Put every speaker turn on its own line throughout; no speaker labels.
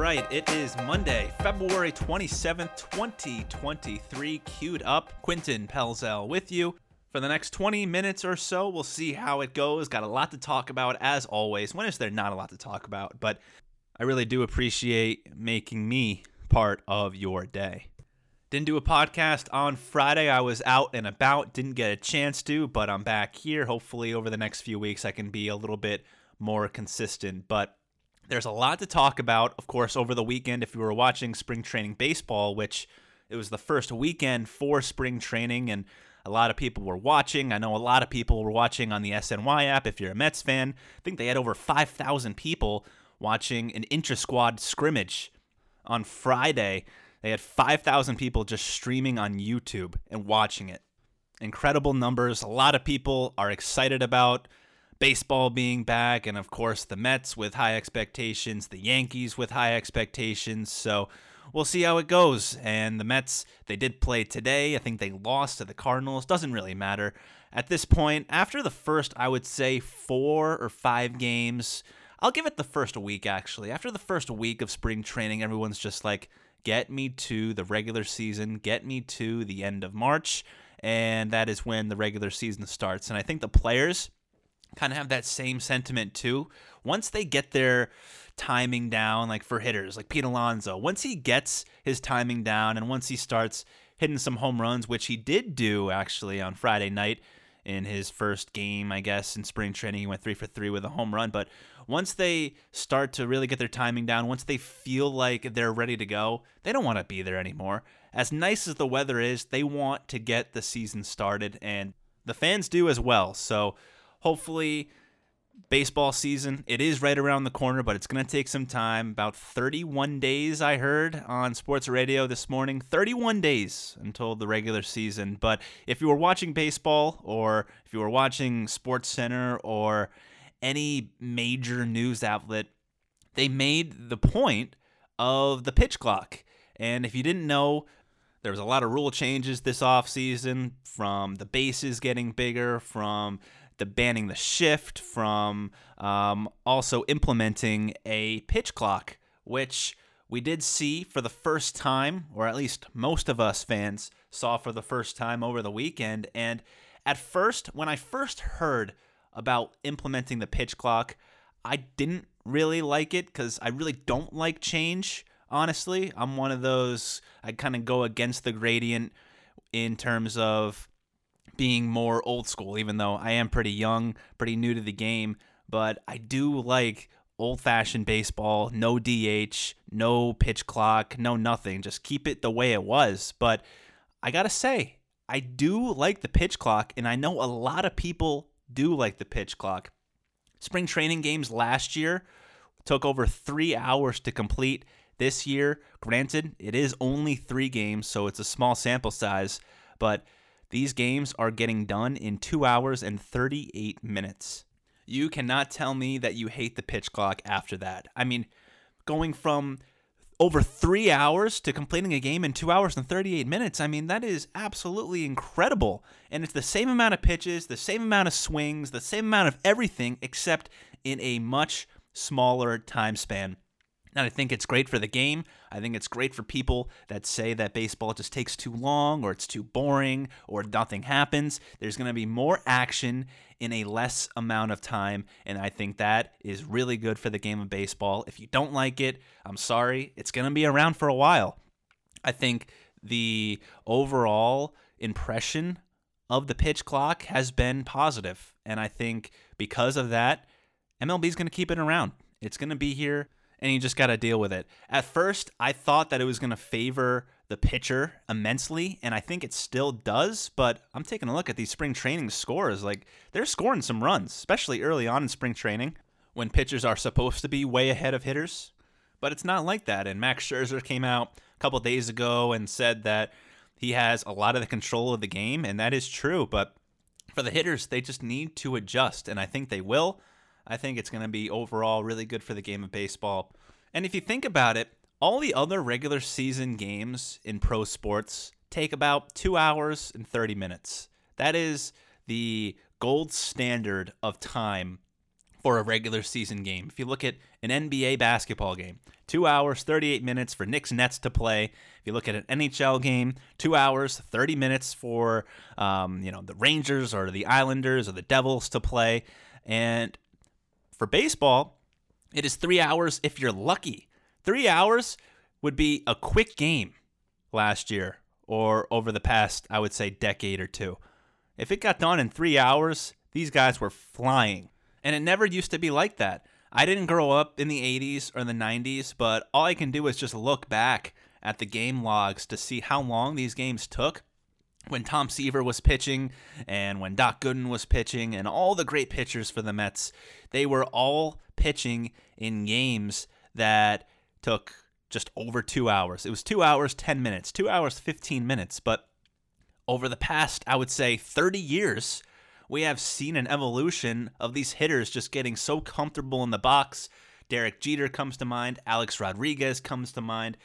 right, it is Monday, February 27th, 2023. Queued up, Quinton Pelzel with you. For the next 20 minutes or so, we'll see how it goes. Got a lot to talk about, as always. When is there not a lot to talk about? But I really do appreciate making me part of your day. Didn't do a podcast on Friday. I was out and about, didn't get a chance to, but I'm back here. Hopefully, over the next few weeks, I can be a little bit more consistent. But there's a lot to talk about, of course, over the weekend. If you were watching spring training baseball, which it was the first weekend for spring training, and a lot of people were watching. I know a lot of people were watching on the SNY app. If you're a Mets fan, I think they had over 5,000 people watching an intra squad scrimmage on Friday. They had 5,000 people just streaming on YouTube and watching it. Incredible numbers. A lot of people are excited about baseball being back, and of course, the Mets with high expectations, the Yankees with high expectations. So we'll see how it goes. And the Mets, they did play today. I think they lost to the Cardinals. Doesn't really matter. At this point, after the first, I would say four or five games, I'll give it the first week actually. After the first week of spring training, everyone's just like, get me to the regular season, get me to the end of March. And that is when the regular season starts. And I think the players, kind of have that same sentiment too. Once they get their timing down, like for hitters, like Pete Alonso, once he gets his timing down and once he starts hitting some home runs, which he did do actually on Friday night in his first game, I guess, in spring training, he went three for three with a home run. But once they start to really get their timing down, once they feel like they're ready to go, they don't want to be there anymore. As nice as the weather is, they want to get the season started, and the fans do as well. So hopefully baseball season it is right around the corner but it's going to take some time. About 31 days i heard on sports radio this morning. 31 days until the regular season. But if you were watching baseball or if you were watching sports center or any major news outlet they made the point of the pitch clock. And if you didn't know there was a lot of rule changes this offseason from the bases getting bigger from the banning the shift, from um, also implementing a pitch clock, which we did see for the first time, or at least most of us fans saw for the first time over the weekend. And at first, when I first heard about implementing the pitch clock, I didn't really like it because I really don't like change. Honestly, I'm one of those, I kind of go against the gradient in terms of being more old school, even though I am pretty young, pretty new to the game. But I do like old fashioned baseball, no DH, no pitch clock, no nothing. Just keep it the way it was. But I got to say, I do like the pitch clock, and I know a lot of people do like the pitch clock. Spring training games last year took over three hours to complete. This year, granted, it is only three games, so it's a small sample size, but these games are getting done in 2 hours and 38 minutes. You cannot tell me that you hate the pitch clock after that. I mean, going from over three hours to completing a game in two hours and 38 minutes. I mean, that is absolutely incredible. And it's the same amount of pitches, the same amount of swings, the same amount of everything, except in a much smaller time span. And I think it's great for the game. I think it's great for people that say that baseball just takes too long or it's too boring or nothing happens. There's going to be more action in a less amount of time. And I think that is really good for the game of baseball. If you don't like it, I'm sorry. It's going to be around for a while. I think the overall impression of the pitch clock has been positive. And I think because of that, MLB is going to keep it around. It's going to be here and you just got to deal with it. At first, I thought that it was going to favor the pitcher immensely, and I think it still does, but I'm taking a look at these spring training scores. Like, they're scoring some runs, especially early on in spring training when pitchers are supposed to be way ahead of hitters. But it's not like that. And Max Scherzer came out a couple days ago and said that he has a lot of the control of the game, and that is true. But for the hitters, they just need to adjust, and I think they will. I think it's going to be overall really good for the game of baseball. And if you think about it, all the other regular season games in pro sports take about two hours and 30 minutes. That is the gold standard of time for a regular season game. If you look at an NBA basketball game, two hours, 38 minutes for Knicks Nets to play. If you look at an NHL game, two hours, 30 minutes for um, you know the Rangers or the Islanders or the Devils to play. And for baseball, it is three hours if you're lucky. Three hours would be a quick game last year or over the past, I would say, decade or two. If it got done in three hours, these guys were flying. And it never used to be like that. I didn't grow up in the 80s or the 90s, but all I can do is just look back at the game logs to see how long these games took when Tom Seaver was pitching and when Doc Gooden was pitching and all the great pitchers for the Mets. They were all pitching in games that took just over two hours. It was two hours, 10 minutes, two hours, 15 minutes. But over the past, I would say, 30 years, we have seen an evolution of these hitters just getting so comfortable in the box. Derek Jeter comes to mind, Alex Rodriguez comes to mind,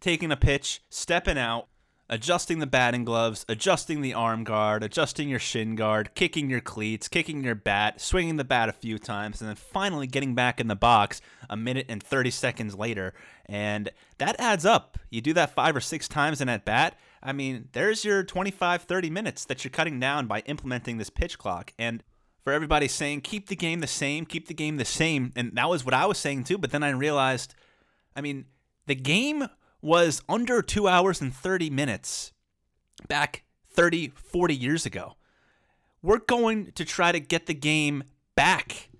taking a pitch, stepping out, adjusting the batting gloves, adjusting the arm guard, adjusting your shin guard, kicking your cleats, kicking your bat, swinging the bat a few times, and then finally getting back in the box a minute and 30 seconds later. And that adds up. You do that five or six times in at bat, I mean, there's your 25, 30 minutes that you're cutting down by implementing this pitch clock. And for everybody saying, keep the game the same, keep the game the same. And that was what I was saying too. But then I realized, I mean, the game was under two hours and 30 minutes back 30, 40 years ago. We're going to try to get the game back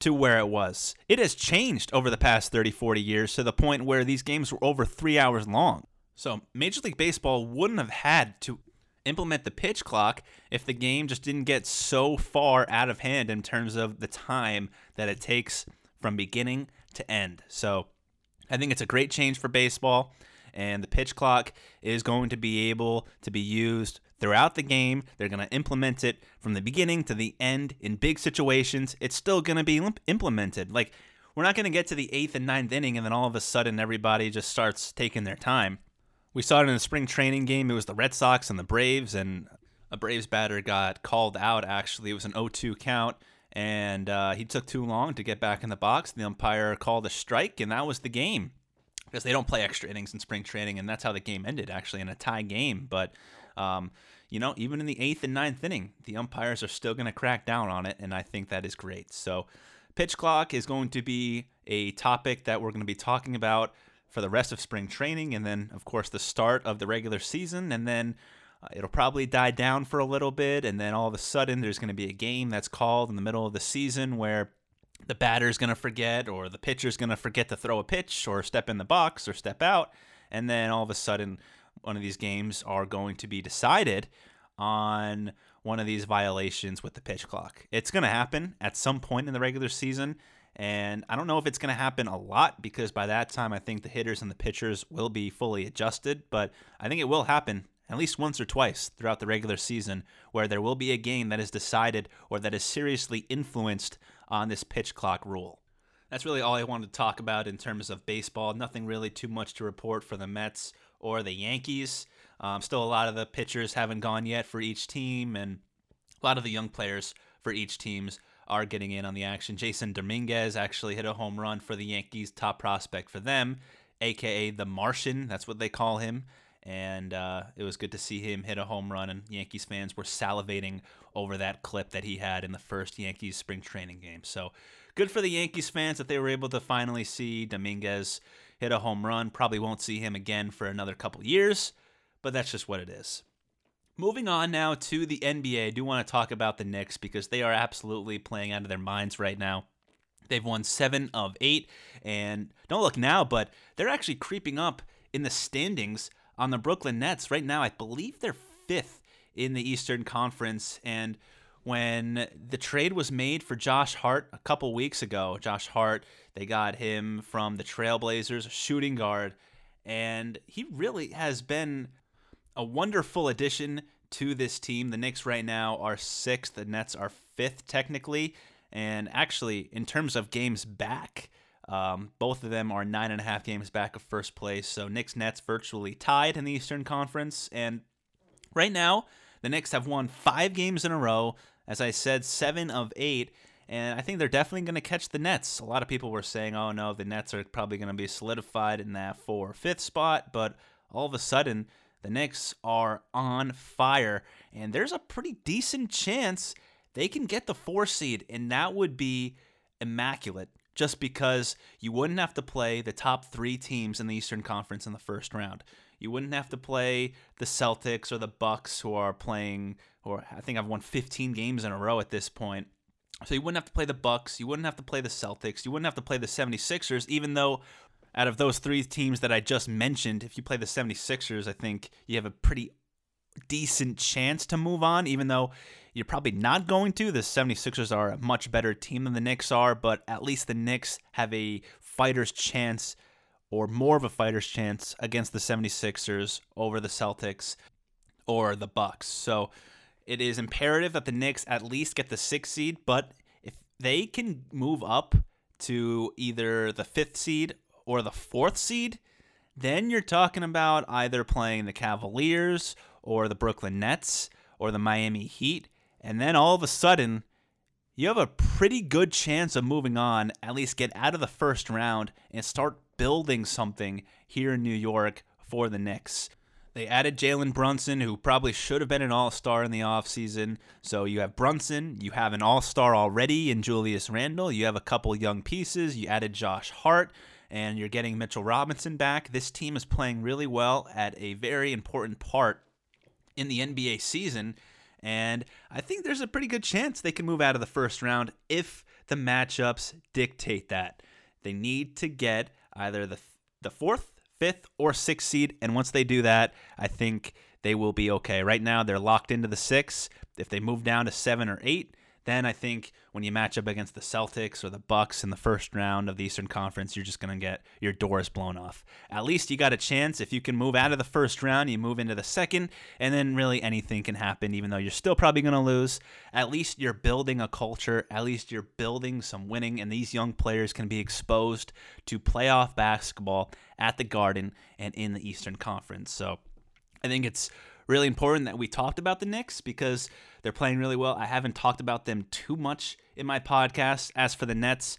to where it was. It has changed over the past 30, 40 years to the point where these games were over three hours long. So Major League Baseball wouldn't have had to implement the pitch clock if the game just didn't get so far out of hand in terms of the time that it takes from beginning to end. So I think it's a great change for baseball, and the pitch clock is going to be able to be used throughout the game. They're going to implement it from the beginning to the end in big situations. It's still going to be implemented. Like, we're not going to get to the eighth and ninth inning, and then all of a sudden everybody just starts taking their time. We saw it in the spring training game. It was the Red Sox and the Braves, and a Braves batter got called out. Actually, it was an 0-2 count, and uh, he took too long to get back in the box. The umpire called a strike, and that was the game. Because they don't play extra innings in spring training, and that's how the game ended, actually, in a tie game. But um, you know, even in the eighth and ninth inning, the umpires are still going to crack down on it, and I think that is great. So, pitch clock is going to be a topic that we're going to be talking about for the rest of spring training, and then, of course, the start of the regular season, and then uh, it'll probably die down for a little bit, and then all of a sudden, there's going to be a game that's called in the middle of the season where the batter's going to forget, or the pitcher's going to forget to throw a pitch, or step in the box, or step out, and then all of a sudden, one of these games are going to be decided on one of these violations with the pitch clock. It's going to happen at some point in the regular season. And I don't know if it's going to happen a lot because by that time, I think the hitters and the pitchers will be fully adjusted. But I think it will happen at least once or twice throughout the regular season where there will be a game that is decided or that is seriously influenced on this pitch clock rule. That's really all I wanted to talk about in terms of baseball. Nothing really too much to report for the Mets or the Yankees. Um, still, a lot of the pitchers haven't gone yet for each team, and a lot of the young players for each teams are getting in on the action. Jasson Dominguez actually hit a home run for the Yankees, top prospect for them, aka the Martian. That's what they call him. And uh, it was good to see him hit a home run, and Yankees fans were salivating over that clip that he had in the first Yankees spring training game. So good for the Yankees fans that they were able to finally see Dominguez hit a home run. Probably won't see him again for another couple years, but that's just what it is. Moving on now to the NBA, I do want to talk about the Knicks because they are absolutely playing out of their minds right now. They've won seven of eight, and don't look now, but they're actually creeping up in the standings on the Brooklyn Nets. Right now, I believe they're fifth in the Eastern Conference. And when the trade was made for Josh Hart a couple weeks ago, Josh Hart, they got him from the Trailblazers, shooting guard, and he really has been a wonderful addition to this team. The Knicks right now are sixth, the Nets are fifth technically. And actually, in terms of games back, um, both of them are nine and a half games back of first place. So Knicks Nets virtually tied in the Eastern Conference. And right now, the Knicks have won five games in a row. As I said, seven of eight. And I think they're definitely going to catch the Nets. A lot of people were saying, oh no, the Nets are probably going to be solidified in that four or fifth spot. But all of a sudden, the Knicks are on fire. And there's a pretty decent chance they can get the four seed. And that would be immaculate just because you wouldn't have to play the top three teams in the Eastern Conference in the first round. You wouldn't have to play the Celtics or the Bucks who are playing or I think I've won 15 games in a row at this point. So you wouldn't have to play the Bucks, you wouldn't have to play the Celtics, you wouldn't have to play the 76ers even though out of those three teams that I just mentioned, if you play the 76ers, I think you have a pretty decent chance to move on even though you're probably not going to. The 76ers are a much better team than the Knicks are, but at least the Knicks have a fighter's chance or more of a fighter's chance against the 76ers over the Celtics or the Bucks. So it is imperative that the Knicks at least get the sixth seed, but if they can move up to either the fifth seed or the fourth seed, then you're talking about either playing the Cavaliers or the Brooklyn Nets or the Miami Heat. And then all of a sudden, you have a pretty good chance of moving on, at least get out of the first round and start building something here in New York for the Knicks. They added Jalen Brunson, who probably should have been an all star in the offseason. So you have Brunson, you have an all star already in Julius Randle, you have a couple young pieces, you added Josh Hart, and you're getting Mitchell Robinson back. This team is playing really well at a very important part in the NBA season. And I think there's a pretty good chance they can move out of the first round if the matchups dictate that. They need to get either the the fourth, fifth, or sixth seed, and once they do that, I think they will be okay. Right now, they're locked into the six. If they move down to seven or eight, then I think when you match up against the Celtics or the Bucks in the first round of the Eastern Conference, you're just going to get your doors blown off. At least you got a chance. If you can move out of the first round, you move into the second, and then really anything can happen, even though you're still probably going to lose. At least you're building a culture. At least you're building some winning, and these young players can be exposed to playoff basketball at the Garden and in the Eastern Conference. So I think it's really important that we talked about the Knicks because they're playing really well. I haven't talked about them too much in my podcast. As for the Nets,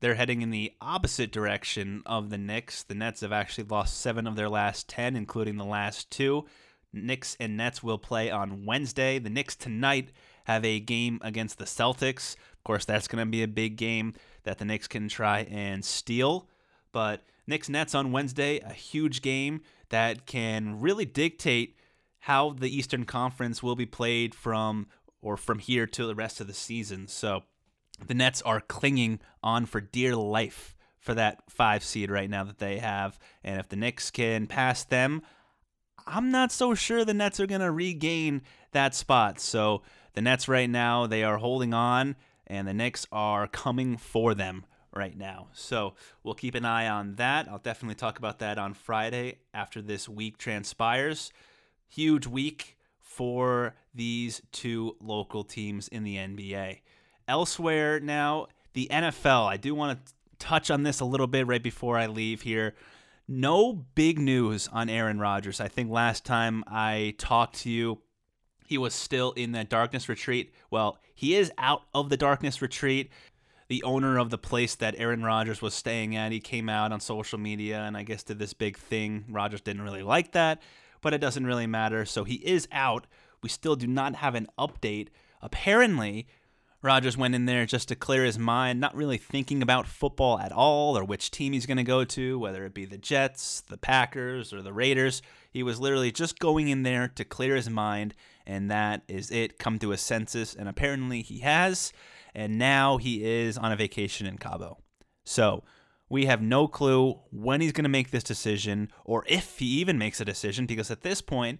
they're heading in the opposite direction of the Knicks. The Nets have actually lost seven of their last 10, including the last two. Knicks and Nets will play on Wednesday. The Knicks tonight have a game against the Celtics. Of course, that's going to be a big game that the Knicks can try and steal. But Knicks Nets on Wednesday, a huge game that can really dictate how the Eastern Conference will be played from or from here to the rest of the season. So the Nets are clinging on for dear life for that five seed right now that they have. And if the Knicks can pass them, I'm not so sure the Nets are going to regain that spot. So the Nets right now, they are holding on, and the Knicks are coming for them right now. So we'll keep an eye on that. I'll definitely talk about that on Friday after this week transpires huge week for these two local teams in the NBA. Elsewhere now, the NFL. I do want to touch on this a little bit right before I leave here. No big news on Aaron Rodgers. I think last time I talked to you, he was still in that darkness retreat. Well, he is out of the darkness retreat. The owner of the place that Aaron Rodgers was staying at, he came out on social media and I guess did this big thing. Rodgers didn't really like that but it doesn't really matter. So he is out. We still do not have an update. Apparently, Rodgers went in there just to clear his mind, not really thinking about football at all or which team he's going to go to, whether it be the Jets, the Packers, or the Raiders. He was literally just going in there to clear his mind, and that is it. Come to a census, and apparently he has, and now he is on a vacation in Cabo. So, we have no clue when he's going to make this decision or if he even makes a decision because at this point,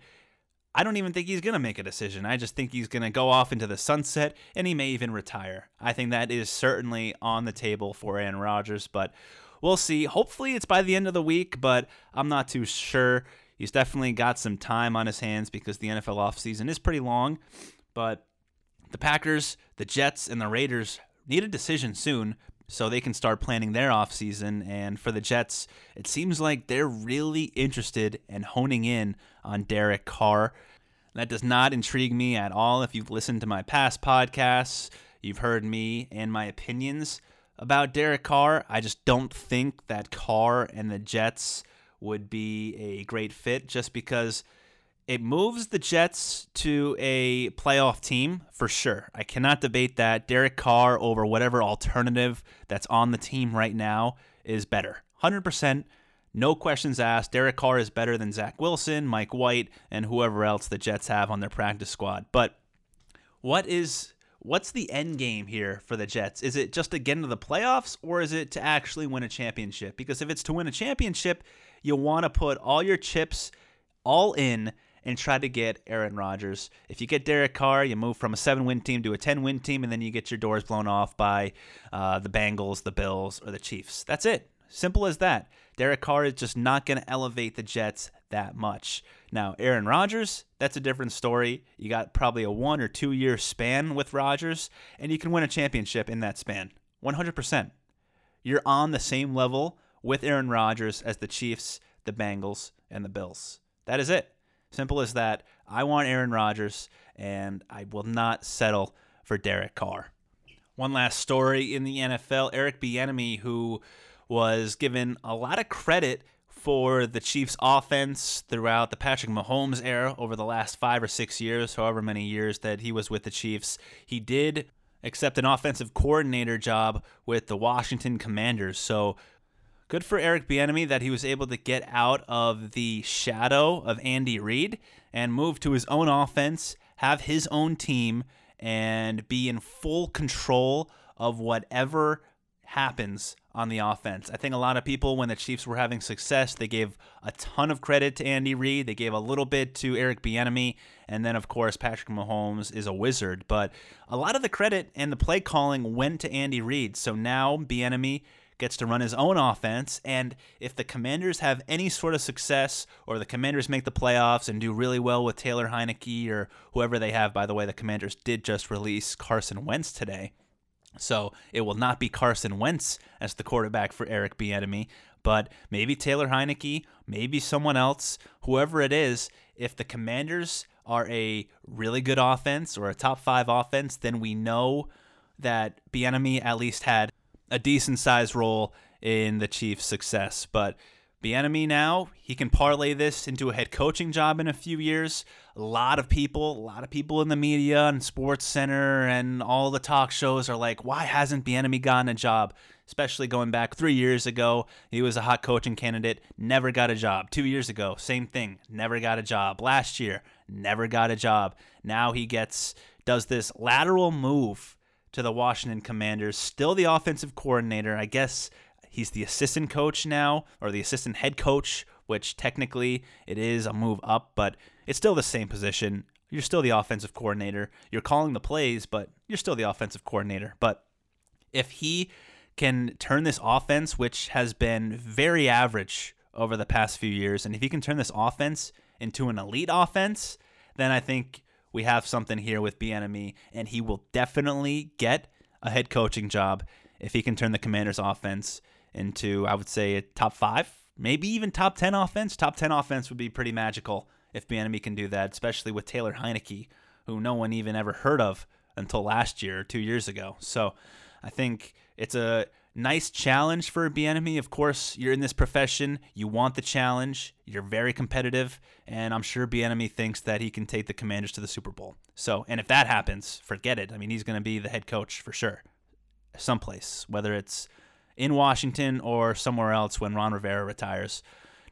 I don't even think he's going to make a decision. I just think he's going to go off into the sunset and he may even retire. I think that is certainly on the table for Aaron Rodgers, but we'll see. Hopefully it's by the end of the week, but I'm not too sure. He's definitely got some time on his hands because the NFL offseason is pretty long, but the Packers, the Jets, and the Raiders need a decision soon so they can start planning their offseason. And for the Jets, it seems like they're really interested in honing in on Derek Carr. That does not intrigue me at all. If you've listened to my past podcasts, You've heard me and my opinions about Derek Carr. I just don't think that Carr and the Jets would be a great fit just because it moves the Jets to a playoff team for sure. I cannot debate that. Derek Carr over whatever alternative that's on the team right now is better. 100%. No questions asked. Derek Carr is better than Zach Wilson, Mike White, and whoever else the Jets have on their practice squad. But what is what's the end game here for the Jets? Is it just to get into the playoffs or is it to actually win a championship? Because if it's to win a championship, you want to put all your chips all in and try to get Aaron Rodgers. If you get Derek Carr, you move from a seven win team to a 10 win team, and then you get your doors blown off by uh, the Bengals, the Bills, or the Chiefs. That's it. Simple as that. Derek Carr is just not going to elevate the Jets that much. Now, Aaron Rodgers, that's a different story. You got probably a one or two year span with Rodgers, and you can win a championship in that span. 100%. You're on the same level with Aaron Rodgers as the Chiefs, the Bengals, and the Bills. That is it. Simple as that. I want Aaron Rodgers, and I will not settle for Derek Carr. One last story in the NFL Eric Bieniemy, who was given a lot of credit for the Chiefs' offense throughout the Patrick Mahomes era over the last five or six years, however many years that he was with the Chiefs. He did accept an offensive coordinator job with the Washington Commanders. So good for Eric Bieniemy that he was able to get out of the shadow of Andy Reid and move to his own offense, have his own team, and be in full control of whatever happens on the offense. I think a lot of people, when the Chiefs were having success, they gave a ton of credit to Andy Reid. They gave a little bit to Eric Bieniemy, and then of course Patrick Mahomes is a wizard. But a lot of the credit and the play calling went to Andy Reid. So now Bieniemy gets to run his own offense. And if the Commanders have any sort of success, or the Commanders make the playoffs and do really well with Taylor Heinicke or whoever they have, by the way, the Commanders did just release Carson Wentz today. So it will not be Carson Wentz as the quarterback for Eric Bieniemy, but maybe Taylor Heinicke, maybe someone else, whoever it is. If the Commanders are a really good offense or a top five offense, then we know that Bieniemy at least had a decent sized role in the Chiefs' success. But Bieniemy now, he can parlay this into a head coaching job in a few years. A lot of people, a lot of people in the media and Sports Center and all the talk shows are like, why hasn't Bieniemy gotten a job? Especially going back three years ago, he was a hot coaching candidate, never got a job. Two years ago, same thing, never got a job. Last year, never got a job. Now he gets does this lateral move to the Washington Commanders, still the offensive coordinator. I guess he's the assistant coach now, or the assistant head coach, which technically it is a move up, but it's still the same position. You're still the offensive coordinator. You're calling the plays, but you're still the offensive coordinator. But if he can turn this offense, which has been very average over the past few years, and if he can turn this offense into an elite offense, then I think we have something here with Bieniemy, and he will definitely get a head coaching job if he can turn the Commanders' offense into, I would say, a top five, maybe even top ten offense. Top ten offense would be pretty magical if Bieniemy can do that, especially with Taylor Heinicke, who no one even ever heard of until last year two years ago. So I think it's a nice challenge for Bieniemy. Of course, you're in this profession, you want the challenge, you're very competitive, and I'm sure Bieniemy thinks that he can take the Commanders to the Super Bowl. So, and if that happens, forget it. I mean, he's going to be the head coach for sure, someplace, whether it's in Washington or somewhere else when Ron Rivera retires.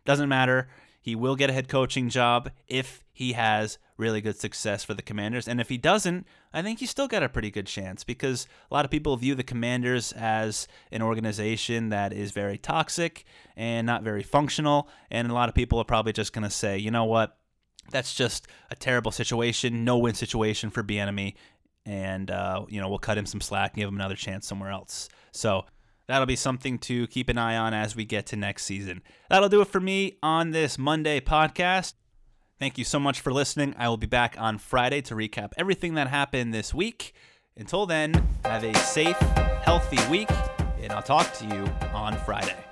Doesn't matter. He will get a head coaching job if he has really good success for the Commanders. And if he doesn't, I think he's still got a pretty good chance because a lot of people view the Commanders as an organization that is very toxic and not very functional. And a lot of people are probably just going to say, you know what? That's just a terrible situation, no win situation for Bieniemy, and uh, you know we'll cut him some slack and give him another chance somewhere else. So that'll be something to keep an eye on as we get to next season. That'll do it for me on this Monday podcast. Thank you so much for listening. I will be back on Friday to recap everything that happened this week. Until then, have a safe, healthy week, and I'll talk to you on Friday.